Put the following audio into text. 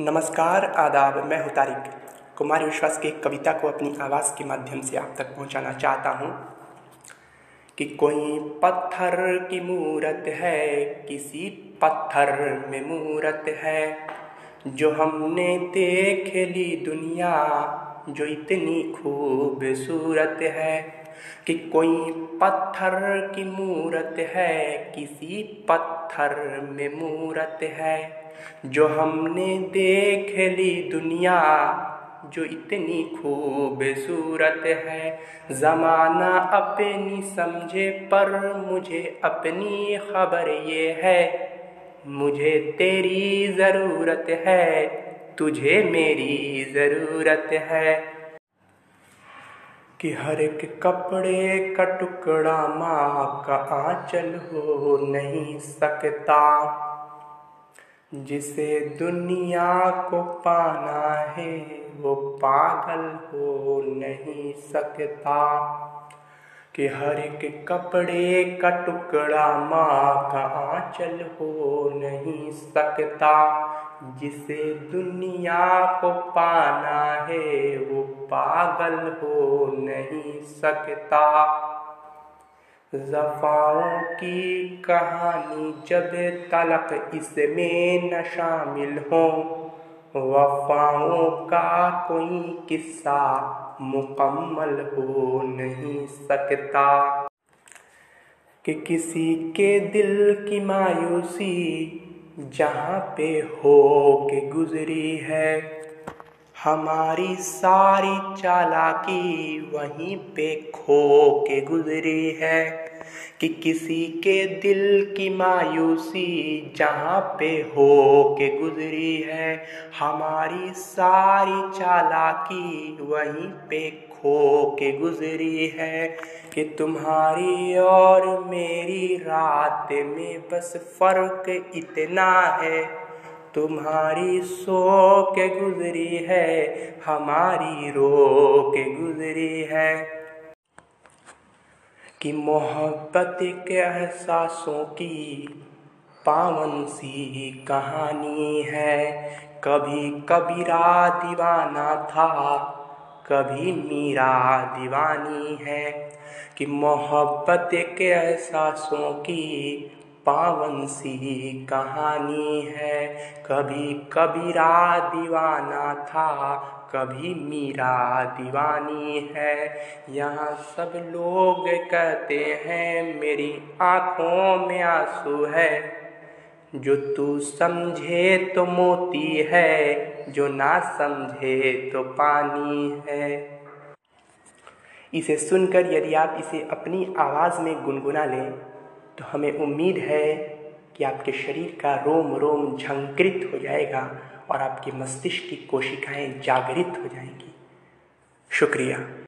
नमस्कार, आदाब, मैं हूँ तारिक। कुमार विश्वास की कविता को अपनी आवाज़ के माध्यम से आप तक पहुँचाना चाहता हूँ कि कोई पत्थर की मूरत है, किसी पत्थर में मूरत है, जो हमने देख ली दुनिया, जो इतनी खूबसूरत है, कि कोई पत्थर की मूरत है, किसी पत्थर में मूरत है। जो हमने देख ली दुनिया, जो इतनी खूबसूरत है। ज़माना अपनी समझे, पर मुझे अपनी खबर ये है, मुझे तेरी ज़रूरत है, तुझे मेरी ज़रूरत है। कि हर एक कपड़े का टुकड़ा माँ का आंचल हो नहीं सकता। जिसे दुनिया को पाना है, वो पागल हो नहीं सकता कि हर एक कपड़े का टुकड़ा माँ का आंचल हो नहीं सकता। जिसे दुनिया को पाना है, वो पागल हो नहीं सकता। जफ़ाओं की कहानी जब तलक इसमें न शामिल हो, वफ़ाओं का कोई किस्सा मुकम्मल हो नहीं सकता। कि किसी के दिल की मायूसी जहाँ पे हो के गुजरी है हमारी सारी चालाकी वहीं पे खो के गुजरी है कि किसी के दिल की मायूसी जहाँ पे हो के गुजरी है। हमारी सारी चालाकी वहीं पे खो के गुजरी है कि तुम्हारी और मेरी रात में बस फ़र्क इतना है तुम्हारी सो के गुजरी है, हमारी रो के गुजरी है। कि मोहब्बत के एहसासों की पावन सी कहानी है। कभी कबीरा दीवाना था, कभी मीरा दीवानी है। कि मोहब्बत के एहसासों की पावन सी कहानी है। कभी कबीरा दीवाना था, कभी मीरा दीवानी है। यहाँ सब लोग कहते हैं, मेरी आँखों में आँसू है। जो तू समझे तो मोती है, जो ना समझे तो पानी है। इसे सुनकर यदि आप इसे अपनी आवाज़ में गुनगुना लें तो हमें उम्मीद है कि आपके शरीर का रोम रोम झंकृत हो जाएगा और आपके मस्तिष्क की कोशिकाएँ जागृत हो जाएँगी। शुक्रिया।